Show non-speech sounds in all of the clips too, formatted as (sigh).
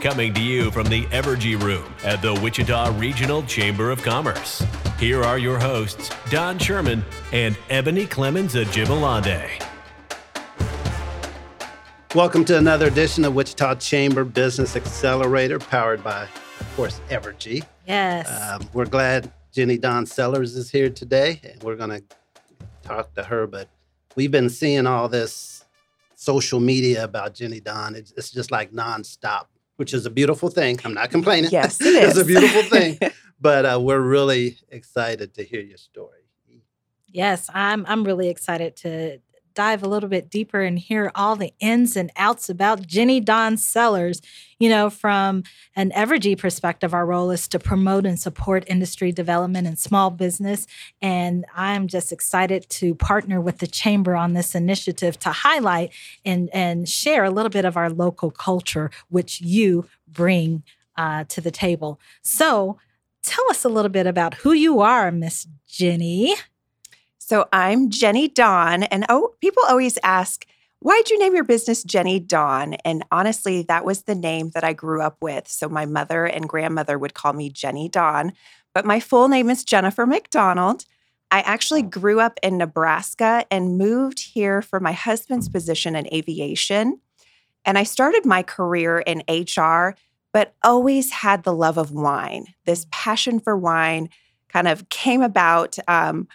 Coming to you from the Evergy Room at the Wichita Regional Chamber of Commerce. Here are your hosts, Don Sherman and Ebony Clemens Ajibalade. Welcome to another edition of Wichita Chamber Business Accelerator, powered by, of course, Evergy. Yes. Um, we're glad Jenny Dawn Cellars is here today, and we're going to talk to her. But we've been seeing all this social media about Jenny Dawn. It's, it's just like nonstop, which is a beautiful thing. I'm not complaining. Yes, (laughs) it it's a beautiful thing. (laughs) but uh, we're really excited to hear your story. yes, I'm I'm really excited to dive a little bit deeper and hear all the ins and outs about Jenny Dawn Cellars. You know, from an Evergy perspective, our role is to promote and support industry development and small business. And I'm just excited to partner with the Chamber on this initiative to highlight and, and share a little bit of our local culture, which you bring uh, to the table. So, tell us a little bit about who you are, Miss Jenny. So I'm Jenny Dawn, and oh, people always ask, why'd you name your business Jenny Dawn? And honestly, that was the name that I grew up with. So my mother and grandmother would call me Jenny Dawn, but my full name is Jennifer McDonald. I actually grew up in Nebraska and moved here for my husband's position in aviation. And I started my career in HR, but always had the love of wine. This passion for wine kind of came about. Um,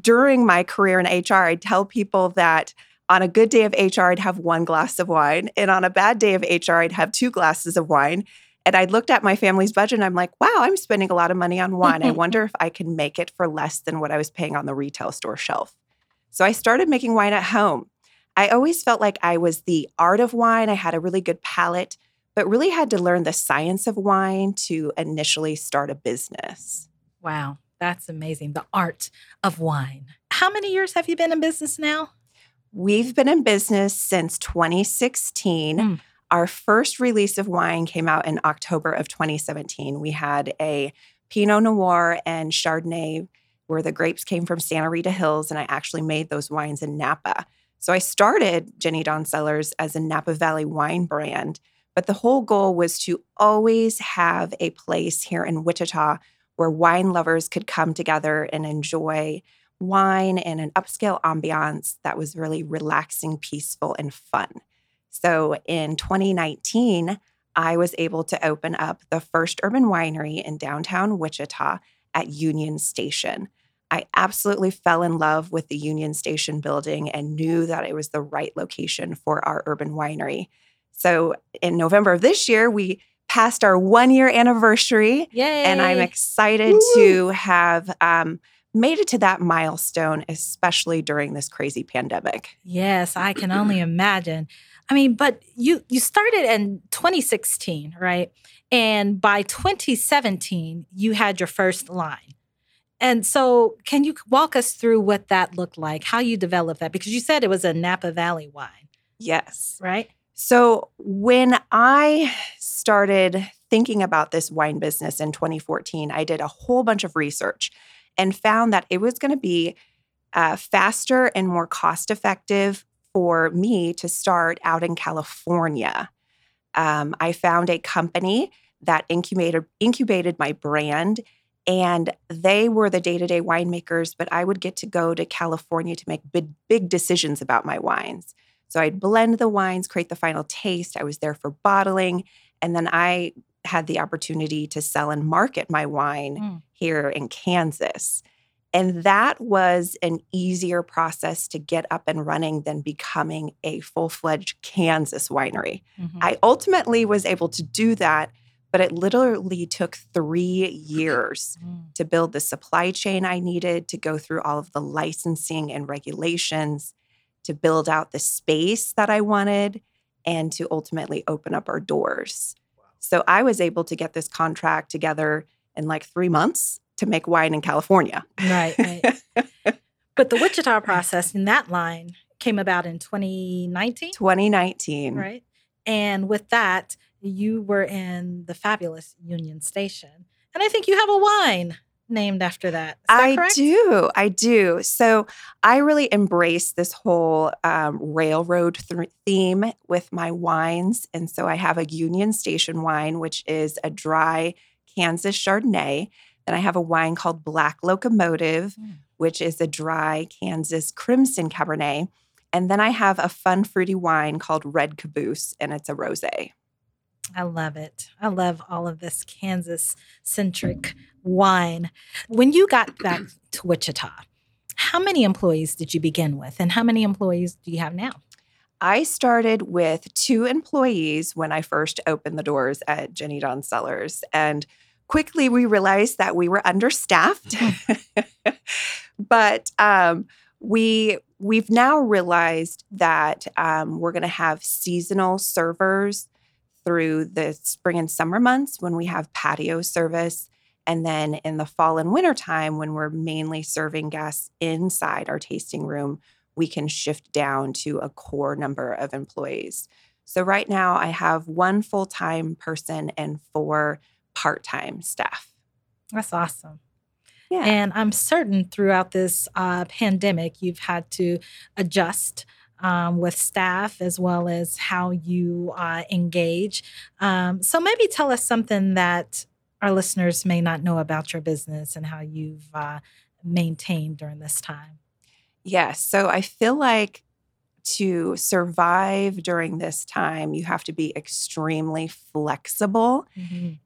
during my career in HR, I'd tell people that on a good day of HR, I'd have one glass of wine. And on a bad day of HR, I'd have two glasses of wine. And I looked at my family's budget and I'm like, wow, I'm spending a lot of money on wine. I (laughs) wonder if I can make it for less than what I was paying on the retail store shelf. So I started making wine at home. I always felt like I was the art of wine. I had a really good palate, but really had to learn the science of wine to initially start a business. Wow, that's amazing. The art of wine. How many years have you been in business now? We've been in business since 2016. Mm. Our first release of wine came out in October of 2017. We had a Pinot Noir and Chardonnay where the grapes came from Santa Rita Hills, and I actually made those wines in Napa. So I started Jenny Dawn Cellars as a Napa Valley wine brand, but the whole goal was to always have a place here in Wichita where wine lovers could come together and enjoy wine in an upscale ambiance that was really relaxing, peaceful, and fun. So in 2019, I was able to open up the first urban winery in downtown Wichita at Union Station. I absolutely fell in love with the Union Station building and knew that it was the right location for our urban winery. So in November of this year, we passed our one year anniversary. Yay. And I'm excited to have um, made it to that milestone, especially during this crazy pandemic. Yes, I can only (clears throat) imagine. I mean, but you you started in 2016, right? And by 2017, you had your first line. And so, can you walk us through what that looked like, how you developed that? Because you said it was a Napa Valley wine, Yes. right? So when I started thinking about this wine business in 2014, I did a whole bunch of research and found that it was going to be uh, faster and more cost effective for me to start out in California. Um, I found a company that incubated incubated my brand, and they were the day to day winemakers. But I would get to go to California to make big big decisions about my wines. So I'd blend the wines, create the final taste. I was there for bottling, and then I had the opportunity to sell and market my wine Mm. here in Kansas. And that was an easier process to get up and running than becoming a full fledged Kansas winery. Mhm. I ultimately was able to do that, but it literally took three years Mm. to build the supply chain I needed, to go through all of the licensing and regulations, to build out the space that I wanted, and to ultimately open up our doors. So I was able to get this contract together in like three months to make wine in California. Right, right. (laughs) but the Wichita process in that line came about in 2019, 2019. right? And with that, you were in the fabulous Union Station. And I think you have a wine named after that. That I correct? do. I do. So I really embrace this whole um, railroad th- theme with my wines. And so I have a Union Station wine, which is a dry Kansas Chardonnay. Then I have a wine called Black Locomotive, Mm. which is a dry Kansas Crimson Cabernet. And then I have a fun fruity wine called Red Caboose, and it's a rosé. I love it. I love all of this Kansas centric wine. When you got back to Wichita, how many employees did you begin with, and how many employees do you have now? I started with two employees when I first opened the doors at Jenny Dawn Cellars. And quickly we realized that we were understaffed. (laughs) but um, we we've now realized that um, we're going to have seasonal servers through the spring and summer months when we have patio service. And then in the fall and winter time, when we're mainly serving guests inside our tasting room, we can shift down to a core number of employees. So right now I have one full-time person and four part-time staff. That's awesome. Yeah. And I'm certain throughout this uh, pandemic, you've had to adjust um, with staff as well as how you uh, engage. Um, so maybe tell us something that our listeners may not know about your business and how you've uh, maintained during this time. Yes. So I feel like to survive during this time, you have to be extremely flexible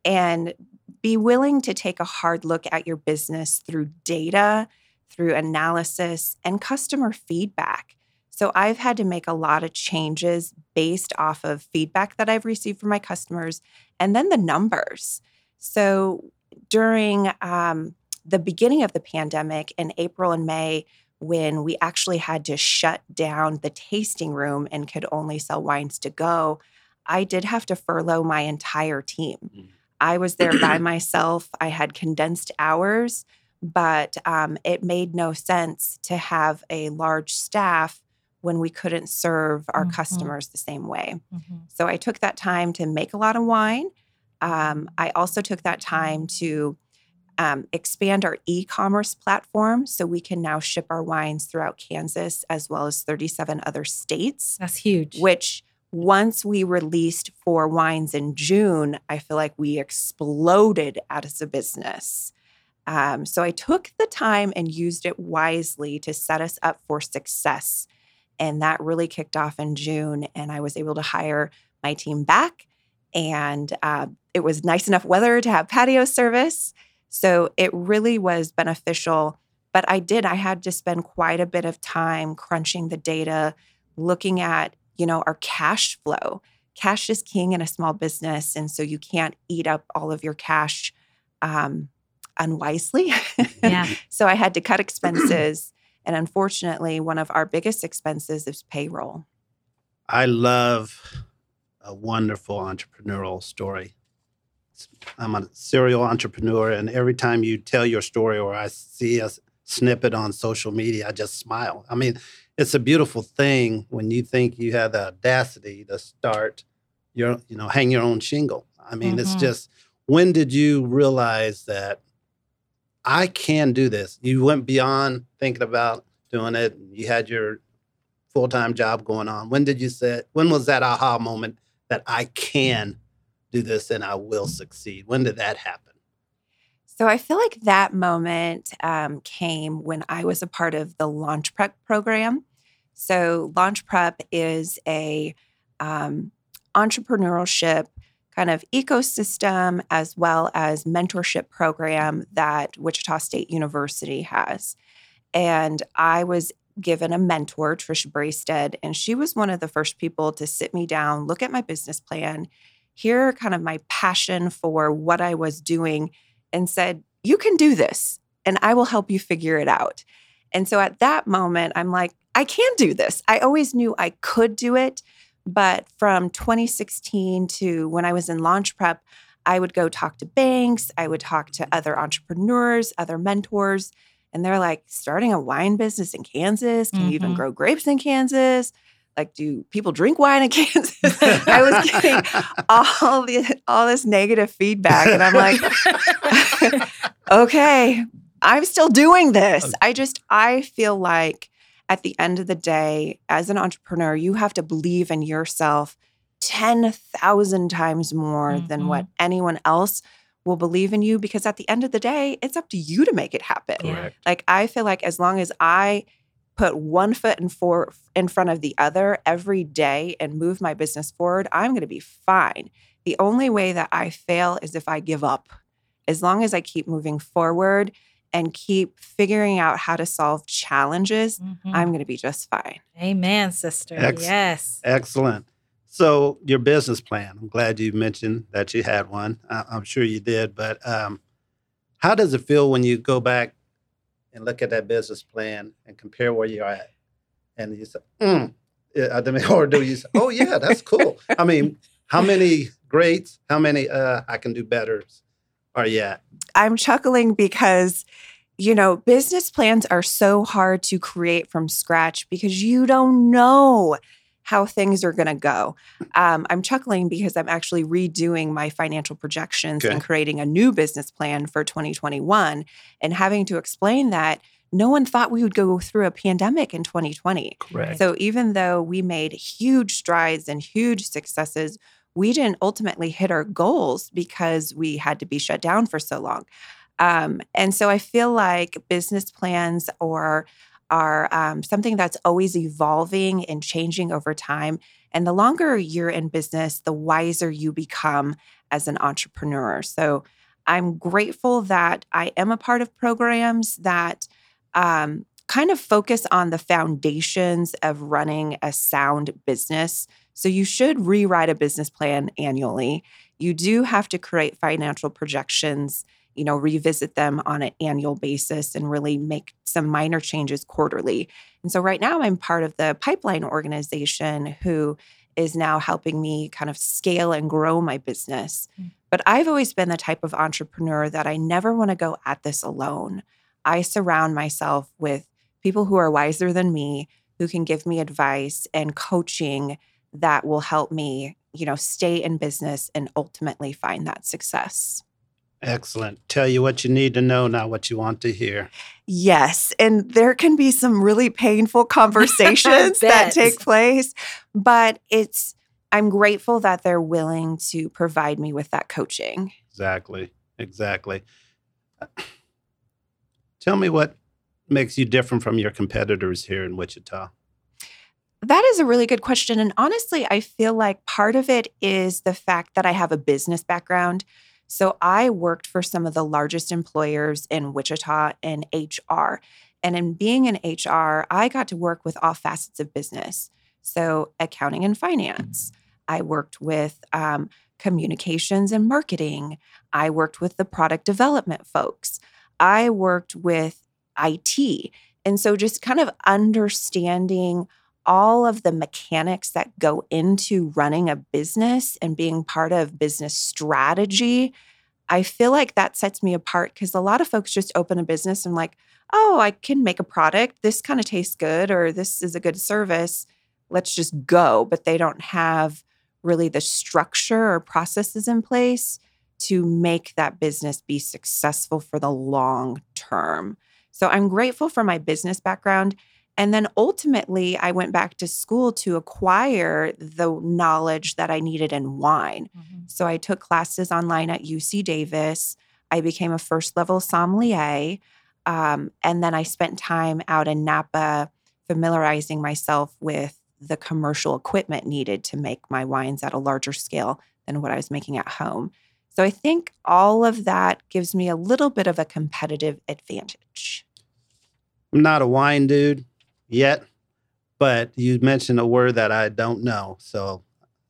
and be willing to take a hard look at your business through data, through analysis, and customer feedback. So I've had to make a lot of changes based off of feedback that I've received from my customers and then the numbers. So during um, the beginning of the pandemic in April and May, when we actually had to shut down the tasting room and could only sell wines to go, I did have to furlough my entire team. Mm. I was there by (clears throat) myself. I had condensed hours, but um, it made no sense to have a large staff when we couldn't serve our Mhm. customers the same way. Mhm. So I took that time to make a lot of wine. Um, I also took that time to um, expand our e commerce platform so we can now ship our wines throughout Kansas as well as 37 other states, That's huge. which once we released four wines in June, I feel like we exploded as a business. Um, so I took the time and used it wisely to set us up for success. And that really kicked off in June. And I was able to hire my team back. And uh, it was nice enough weather to have patio service. So it really was beneficial. But I did, I had to spend quite a bit of time crunching the data, looking at, you know, our cash flow. Cash is king in a small business. And so you can't eat up all of your cash um, unwisely. yeah. (laughs) so I had to cut expenses. And unfortunately, one of our biggest expenses is payroll. I love a wonderful entrepreneurial story. I'm a serial entrepreneur, and every time you tell your story or I see a snippet on social media, I just smile. I mean, it's a beautiful thing when you think you have the audacity to start your, you know, hang your own shingle. I mean, it's Mhm. just when did you realize that I can do this? You went beyond thinking about doing it. You had your full time job going on. When did you say? When was that aha moment that I can do this and I will succeed? When did that happen? So I feel like that moment um, came when I was a part of the Launch Prep program. So Launch Prep is a um, entrepreneurship kind of ecosystem as well as mentorship program that Wichita State University has. And I was given a mentor, Trisha Braystead, and she was one of the first people to sit me down, look at my business plan, hear kind of my passion for what I was doing, and said, You can do this, and I will help you figure it out. And so at that moment, I'm like, I can do this. I always knew I could do it. But from 2016 to when I was in launch prep, I would go talk to banks, I would talk to other entrepreneurs, other mentors, and they're like, starting a wine business in Kansas? Can mm-hmm. you even mm-hmm. grow grapes in Kansas? Like, do people drink wine in (laughs) Kansas? I was (laughs) getting all the all this negative feedback, and I'm like, (laughs) okay, I'm still doing this. I just I feel like at the end of the day, as an entrepreneur, you have to believe in yourself 10,000 times more mm-hmm. than what mm-hmm. anyone else will believe in you because at the end of the day, it's up to you to make it happen. Correct. Like I feel like as long as I put one foot in for in front of the other every day and move my business forward, I'm going to be fine. The only way that I fail is if I give up. As long as I keep moving forward and keep figuring out how to solve challenges, mm-hmm. I'm going to be just fine. Amen, sister. Ex- yes. Excellent. So, your business plan, I'm glad you mentioned that you had one. I- am sure you did. But um, how does it feel when you go back and look at that business plan and compare where you're at? And you say, mm, (laughs) or do you say, oh, yeah, that's cool? I mean, how many greats, how many uh, I can do better you at? I'm chuckling because you know, business plans are so hard to create from scratch because you don't know how things are going to go. Um, I'm chuckling because I'm actually redoing my financial projections okay. and creating a new business plan for 2021 and having to explain that no one thought we would go through a pandemic in 2020. Correct. So even though we made huge strides and huge successes, we didn't ultimately hit our goals because we had to be shut down for so long. Um, and so I feel like business plans or are um, something that's always evolving and changing over time. And the longer you're in business, the wiser you become as an entrepreneur. So I'm grateful that I am a part of programs that um, kind of focus on the foundations of running a sound business. So you should rewrite a business plan annually. You do have to create financial projections, you know, revisit them on an annual basis and really make some minor changes quarterly. And so right now I'm part of the pipeline organization who is now helping me kind of scale and grow my business. Mm. But I've always been the type of entrepreneur that I never want to go at this alone. I surround myself with people who are wiser than me, who can give me advice and coaching that will help me, you know, stay in business and ultimately find that success. Excellent. Tell you what you need to know, not what you want to hear. Yes. And there can be some really painful (laughs) conversations that take place, but it's, I'm grateful that they're willing to provide me with that coaching. Exactly. Exactly. Tell me what makes you different from your competitors here in Wichita? That is a really good question. And honestly, I feel like part of it is the fact that I have a business background. So I worked for some of the largest employers in Wichita in HR. And in being in HR, I got to work with all facets of business. So accounting and finance. I worked with um, communications and marketing. I worked with the product development folks. I worked with IT. And so just kind of understanding all of the mechanics that go into running a business and being part of business strategy, I feel like that sets me apart because a lot of folks just open a business and like, oh, I can make a product. This kind of tastes good, or this is a good service. Let's just go. But they don't have really the structure or processes in place to make that business be successful for the long term. So I'm grateful for my business background. And then ultimately, I went back to school to acquire the knowledge that I needed in wine. Mm-hmm. So I took classes online at UC Davis. I became a first level sommelier. Um, and then I spent time out in Napa familiarizing myself with the commercial equipment needed to make my wines at a larger scale than what I was making at home. So I think all of that gives me a little bit of a competitive advantage. I'm not a wine dude yet, but you mentioned a word that I don't know. So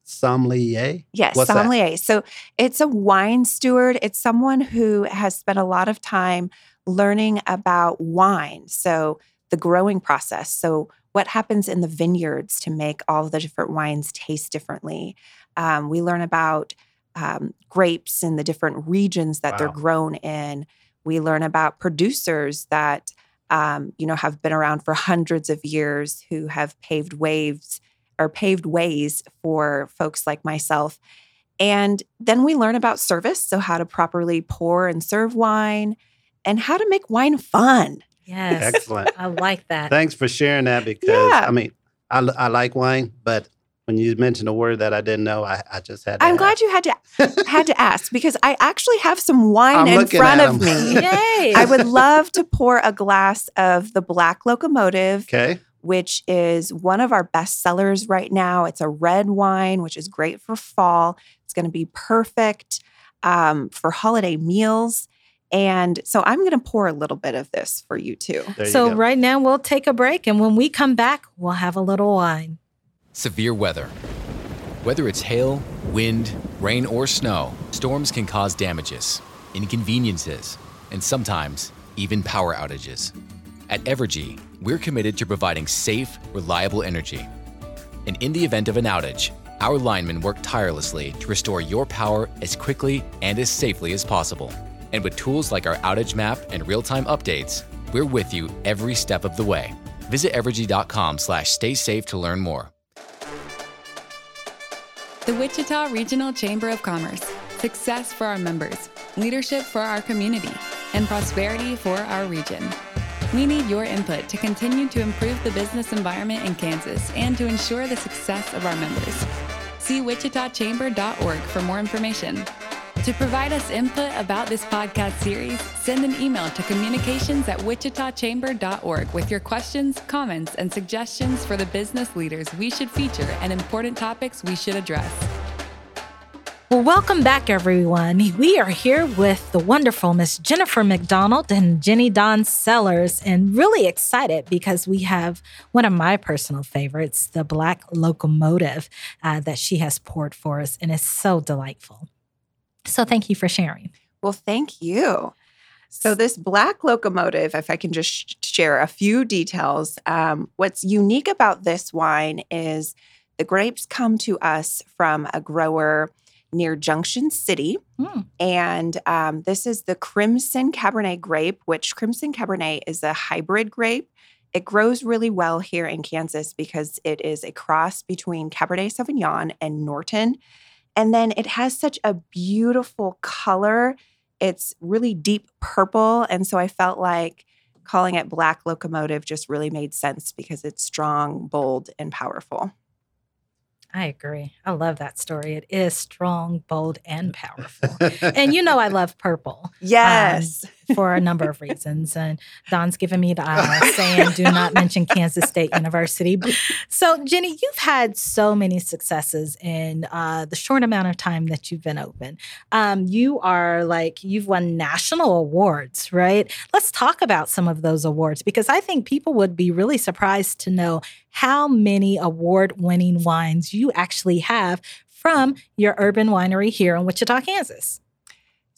sommelier? Yes, What's that? sommelier. So it's a wine steward. It's someone who has spent a lot of time learning about wine. So the growing process. So what happens in the vineyards to make all the different wines taste differently. Um, we learn about um, grapes in the different regions that they're grown in. We learn about producers that um, you know have been around for hundreds of years who have paved waves or paved ways for folks like myself. And then we learn about service, so how to properly pour and serve wine, and how to make wine fun. Yes. Excellent. I like that. Thanks for sharing that because Yeah. I mean, I, I like wine, but when you mentioned a word that I didn't know, I, I just had to I'm ask. glad you had to (laughs) had to ask because I actually have some wine I'm in front of me. (laughs) Yay. I would love to pour a glass of the Black Locomotive, Okay. which is one of our best sellers right now. It's a red wine, which is great for fall. It's going to be perfect um, for holiday meals. And so I'm going to pour a little bit of this for you too. There so you right now we'll take a break and when we come back, we'll have a little wine. Severe weather. Whether it's hail, wind, rain, or snow, storms can cause damages, inconveniences, and sometimes even power outages. At Evergy, we're committed to providing safe, reliable energy. And in the event of an outage, our linemen work tirelessly to restore your power as quickly and as safely as possible. And with tools like our outage map and real-time updates, we're with you every step of the way. Visit evergy.com slash stay safe to learn more. The Wichita Regional Chamber of Commerce. Success for our members, leadership for our community, and prosperity for our region. We need your input to continue to improve the business environment in Kansas and to ensure the success of our members. See wichitachamber.org for more information. To provide us input about this podcast series, send an email to communications at wichitachamber.org with your questions, comments, and suggestions for the business leaders we should feature and important topics we should address. Well, welcome back, everyone. We are here with the wonderful Miss Jennifer McDonald and Jenny Dawn Cellars, and really excited because we have one of my personal favorites, the Black Locomotive, uh, that she has poured for us, and it's so delightful. So, thank you for sharing. Well, thank you. So, this black locomotive, if I can just sh- share a few details, um, what's unique about this wine is the grapes come to us from a grower near Junction City. Hmm. And um, this is the Crimson Cabernet grape, which Crimson Cabernet is a hybrid grape. It grows really well here in Kansas because it is a cross between Cabernet Sauvignon and Norton. And then it has such a beautiful color. It's really deep purple. And so I felt like calling it Black Locomotive just really made sense because it's strong, bold, and powerful. I agree. I love that story. It is strong, bold, and powerful. (laughs) and you know, I love purple. Um, yes. For a number of reasons. And Don's giving me the eye saying, do not mention Kansas State University. So, Jenny, you've had so many successes in uh, the short amount of time that you've been open. Um, you are like, you've won national awards, right? Let's talk about some of those awards because I think people would be really surprised to know how many award winning wines you actually have from your urban winery here in Wichita, Kansas.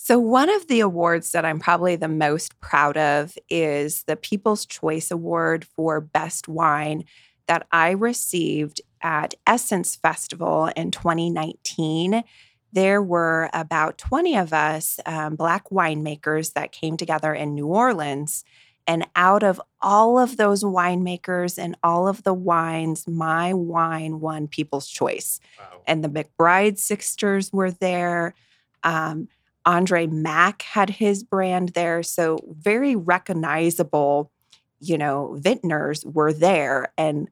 So, one of the awards that I'm probably the most proud of is the People's Choice Award for Best Wine that I received at Essence Festival in 2019. There were about 20 of us, um, Black winemakers, that came together in New Orleans. And out of all of those winemakers and all of the wines, my wine won People's Choice. And the McBride sisters were there. Um, Andre Mack had his brand there. So very recognizable, you know, vintners were there. And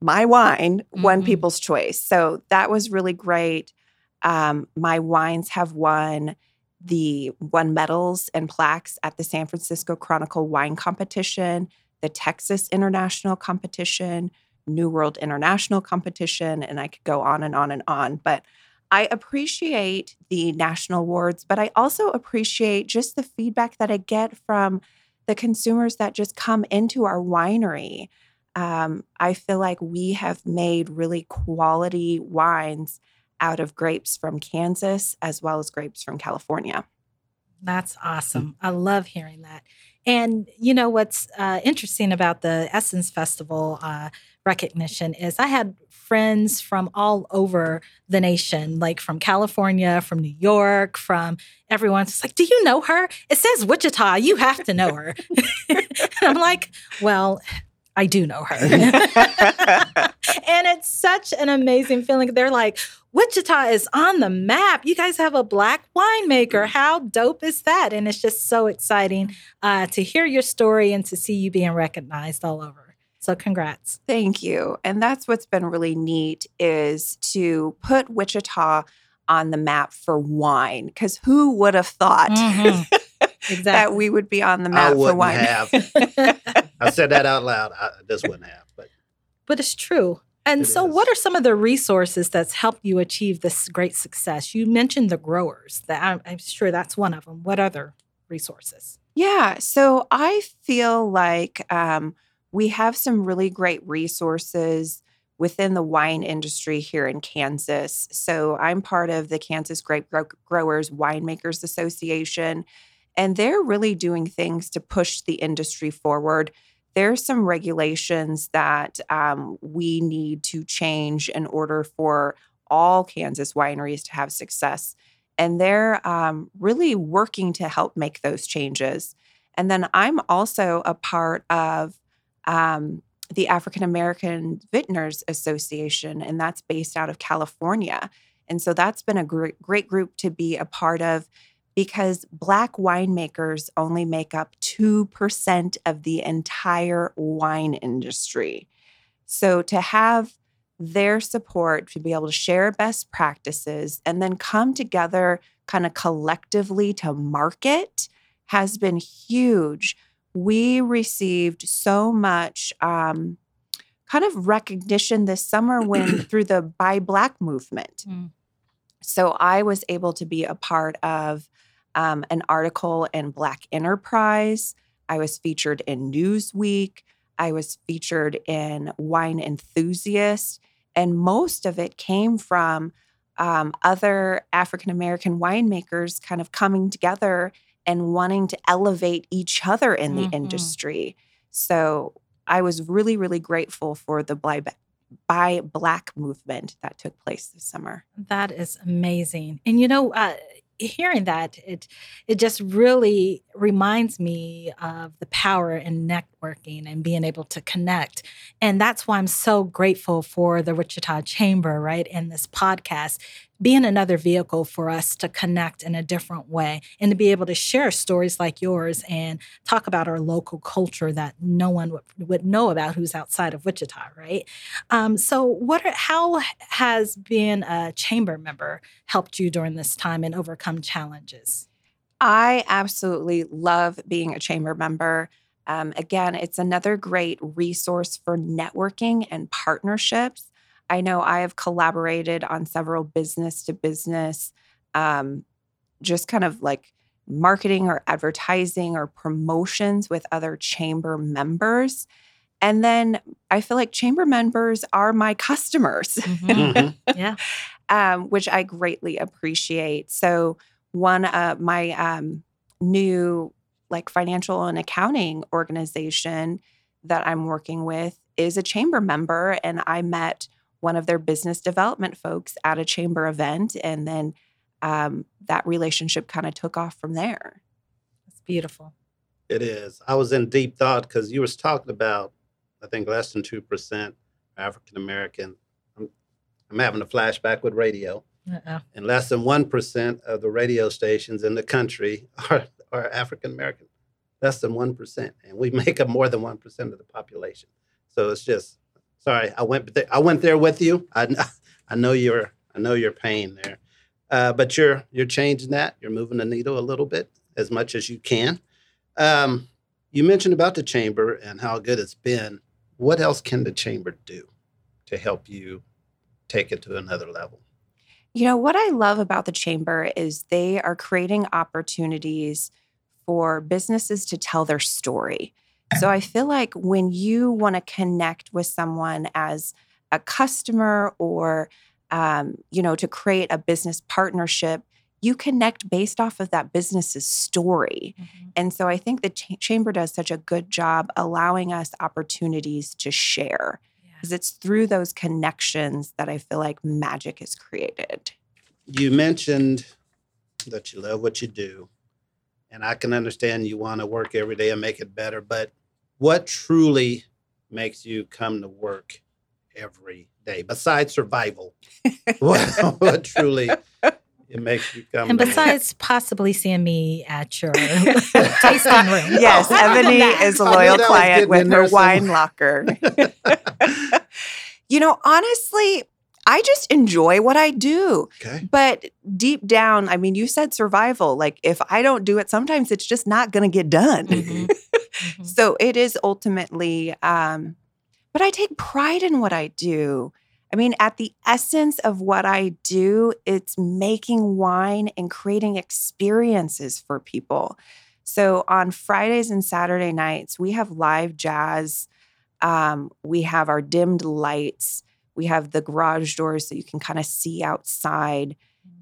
my wine won Mhm. People's Choice. So that was really great. Um, my wines have won the won medals and plaques at the San Francisco Chronicle Wine Competition, the Texas International Competition, New World International Competition, and I could go on and on and on. But I appreciate the national awards, but I also appreciate just the feedback that I get from the consumers that just come into our winery. Um, I feel like we have made really quality wines out of grapes from Kansas as well as grapes from California. That's awesome. I love hearing that. And you know what's uh, interesting about the Essence Festival uh, recognition is I had friends from all over the nation, like from California, from New York, from everyone's like, Do you know her? It says Wichita. You have to know her. (laughs) I'm like, Well, I do know her. (laughs) and it's such an amazing feeling. They're like, Wichita is on the map. You guys have a black winemaker. How dope is that? And it's just so exciting uh, to hear your story and to see you being recognized all over. So congrats. Thank you. And that's what's been really neat is to put Wichita on the map for wine. Because who would have thought Mhm. Exactly. (laughs) that we would be on the map I for wouldn't wine? have. (laughs) I said that out loud. I just wouldn't have. But but it's true. And It so, is. what are some of the resources that's helped you achieve this great success? You mentioned the growers. That I'm, I'm sure that's one of them. What other resources? Yeah. So I feel like um, we have some really great resources within the wine industry here in Kansas. So I'm part of the Kansas Grape Grow- Growers Winemakers Association, and they're really doing things to push the industry forward. There's some regulations that um, we need to change in order for all Kansas wineries to have success. And they're um, really working to help make those changes. And then I'm also a part of um, the African American Vintners Association, and that's based out of California. And so that's been a great, great group to be a part of because Black winemakers only make up 2% of the entire wine industry. So to have their support to be able to share best practices and then come together kind of collectively to market has been huge. We received so much um, kind of recognition this summer when (clears throat) through the Buy Black movement. Mm. So I was able to be a part of um, an article in Black Enterprise. I was featured in Newsweek. I was featured in Wine Enthusiast. And most of it came from um, other African American winemakers kind of coming together and wanting to elevate each other in the Mhm. industry. So I was really, really grateful for the Buy, Buy Black movement that took place this summer. That is amazing. And you know, uh, hearing that, it it just really reminds me of the power in networking and being able to connect. And that's why I'm so grateful for the Wichita Chamber, right? And this podcast being another vehicle for us to connect in a different way and to be able to share stories like yours and talk about our local culture that no one would, would know about who's outside of Wichita, right? Um, so, what? Are, how has being a chamber member helped you during this time and overcome challenges? I absolutely love being a chamber member. Um, again, it's another great resource for networking and partnerships. I know I have collaborated on several business to business, um, just kind of like marketing or advertising or promotions with other chamber members. And then I feel like chamber members are my customers. Mhm. (laughs) Yeah. um, which I greatly appreciate. So one of my um, new like financial and accounting organization that I'm working with is a chamber member, and I met one of their business development folks at a chamber event, and then um, that relationship kind of took off from there. It's beautiful. It is. I was in deep thought because you was talking about, I think less than two percent African American. I'm, I'm having a flashback with radio, Uh-oh. and less than one percent of the radio stations in the country (laughs) are are African American. Less than one percent, and we make up more than one percent of the population. So it's just sorry. I went there, I went there with you. I (laughs) I know your I know your pain there, uh, but you're you're changing that. You're moving the needle a little bit as much as you can. Um, you mentioned about the chamber and how good it's been. What else can the chamber do to help you take it to another level? You know, what I love about the chamber is they are creating opportunities for businesses to tell their story. So I feel like when you want to connect with someone as a customer or um, you know to create a business partnership, you connect based off of that business's story. Mm-hmm. And so I think the ch- chamber does such a good job allowing us opportunities to share because it's through those connections that I feel like magic is created. You mentioned that you love what you do, and I can understand you want to work every day and make it better, but what truly makes you come to work every day besides survival? (laughs) what, what truly it makes you come. And besides possibly seeing me at your (laughs) tasting room. Yes, oh, Ebony is a loyal client with her wine locker. (laughs) you know, honestly, I just enjoy what I do. Okay. But deep down, I mean, you said survival. Like, if I don't do it, sometimes it's just not going to get done. Mm-hmm. Mm-hmm. So it is ultimately, um, but I take pride in what I do. I mean, at the essence of what I do, it's making wine and creating experiences for people. So on Fridays and Saturday nights, we have live jazz. Um, we have our dimmed lights. We have the garage doors so you can kind of see outside.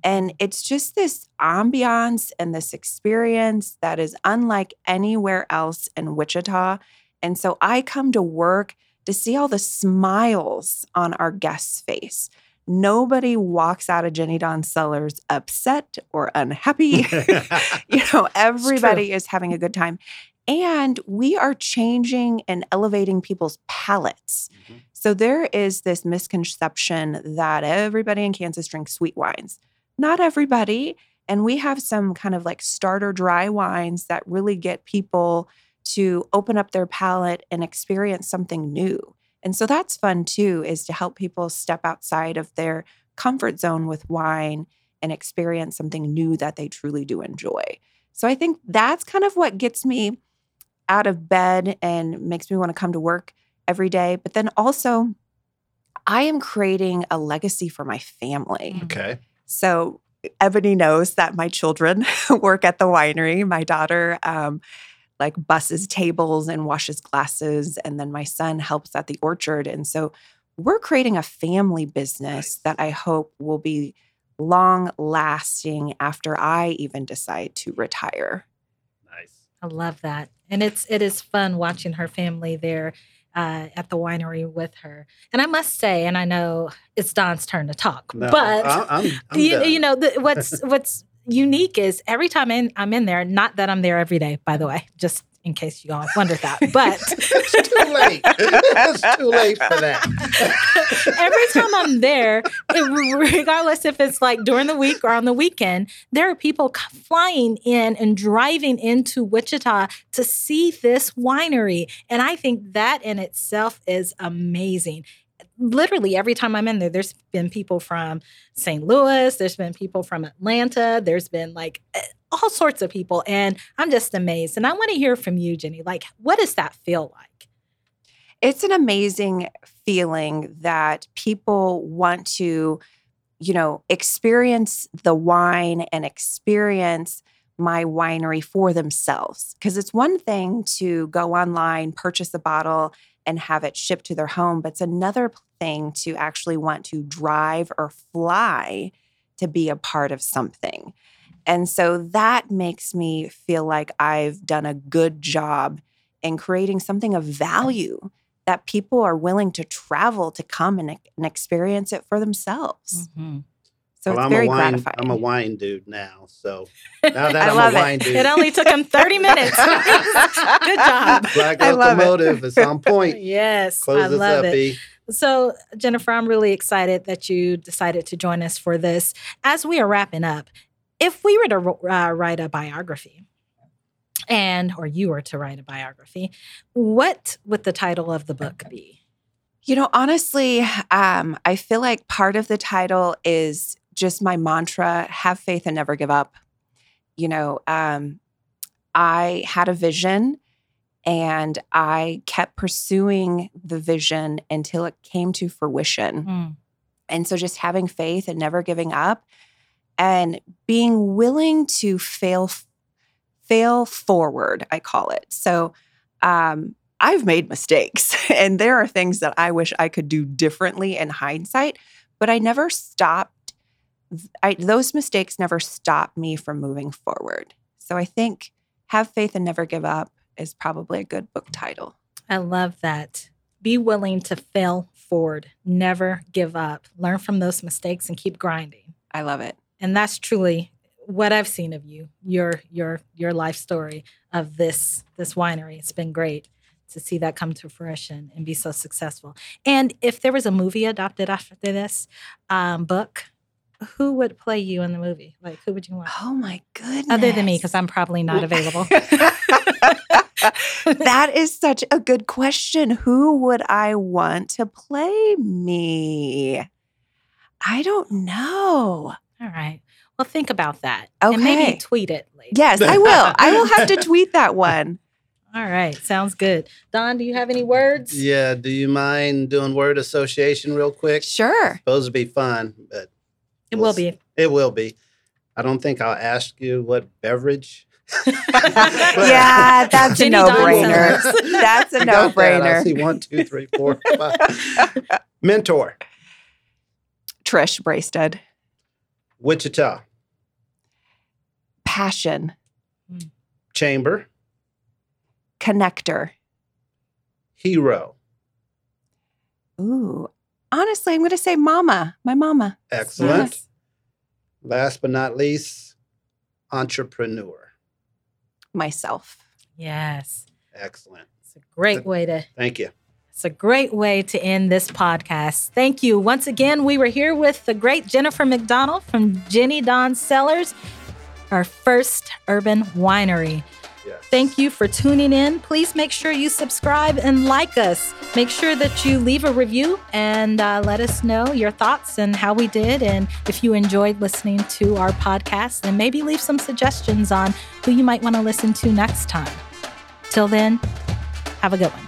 And it's just this ambiance and this experience that is unlike anywhere else in Wichita. And so I come to work to see all the smiles on our guest's face. Nobody walks out of Jenny Dawn Cellars upset or unhappy. (laughs) (laughs) you know, everybody is having a good time. And we are changing and elevating people's palates. Mm-hmm. So there is this misconception that everybody in Kansas drinks sweet wines. Not everybody. And we have some kind of like starter dry wines that really get people to open up their palate and experience something new. And so that's fun too, is to help people step outside of their comfort zone with wine and experience something new that they truly do enjoy. So I think that's kind of what gets me out of bed and makes me want to come to work every day. But then also, I am creating a legacy for my family. Mm-hmm. Okay. So Ebony knows that my children (laughs) work at the winery. My daughter um, like busses tables and washes glasses. And then my son helps at the orchard. And so we're creating a family business that I hope will be long lasting after I even decide to retire. Nice. I love that. And it's it is fun watching her family there uh, at the winery with her. And I must say, and I know it's Don's turn to talk, no, but I, I'm, (laughs) I'm you, you, know the, what's (laughs) what's unique is every time in, I'm in there, not that I'm there every day, by the way, just in case you all wondered that. But (laughs) it's too late. it's too late for that. (laughs) every time I'm there, regardless if it's like during the week or on the weekend, there are people flying in and driving into Wichita to see this winery. And I think that in itself is amazing literally every time I'm in there, there's been people from St. Louis, there's been people from Atlanta, there's been like eh, all sorts of people. And I'm just amazed. And I want to hear from you, Jenny. Like, what does that feel like? It's an amazing feeling that people want to, you know, experience the wine and experience my winery for themselves. Because it's one thing to go online, purchase a bottle, and have it shipped to their home. But it's another thing to actually want to drive or fly to be a part of something. And so that makes me feel like I've done a good job in creating something of value that people are willing to travel to come and, and experience it for themselves. Mm-hmm. So well, it's I'm very a wine, gratifying. I'm a wine dude now. So (laughs) now that I am love a wine it. dude. It only took him 30 minutes. (laughs) Good job. Black I Locomotive is on point. (laughs) Yes. Close I love up, it. E. So, Jennifer, I'm really excited that you decided to join us for this. As we are wrapping up, if we were to uh, write a biography, and or you were to write a biography, what would the title of the book be? You know, honestly, um, I feel like part of the title is just my mantra have faith and never give up. You know, um, I had a vision and I kept pursuing the vision until it came to fruition. Mm. And so just having faith and never giving up and being willing to fail fail forward, I call it. So um, I've made mistakes (laughs) and there are things that I wish I could do differently in hindsight, but I never stopped. I, those mistakes never stopped me from moving forward. So I think Have Faith and Never Give Up is probably a good book title. I love that. Be willing to fail forward, never give up, learn from those mistakes and keep grinding. I love it. And that's truly what I've seen of you, your your your life story of this this winery. It's been great to see that come to fruition and be so successful. And if there was a movie adopted after this um, book, who would play you in the movie? Like, who would you want? Oh my goodness! Other than me, because I'm probably not available. (laughs) that is such a good question. Who would I want to play me? I don't know. All right. Well, think about that. Okay. And maybe tweet it later. Yes, I will. (laughs) I will have to tweet that one. All right. Sounds good. Don, do you have any words? Yeah. Do you mind doing word association real quick? Sure. Supposed to be fun, but It we'll will s- be. It will be. I don't think I'll ask you what beverage. (laughs) (laughs) yeah, that's a no brainer. That's a no got that. I brainer. see one, two, three, four, five. Mentor, Trish Braisted. Wichita, Passion. Chamber, Connector. Hero. Ooh. Honestly, I'm going to say mama. My mama. Excellent. Yes. Last but not least, entrepreneur. Myself. Yes. Excellent. It's a great way to Thank you. It's a great way to end this podcast. Thank you. Once again, we were here with the great Jennifer McDonald from Jenny Dawn Cellars, our first urban winery. Yes. Thank you for tuning in. Please make sure you subscribe and like us. Make sure that you leave a review and uh, let us know your thoughts and how we did. And if you enjoyed listening to our podcast, and maybe leave some suggestions on who you might want to listen to next time. Till then, have a good one.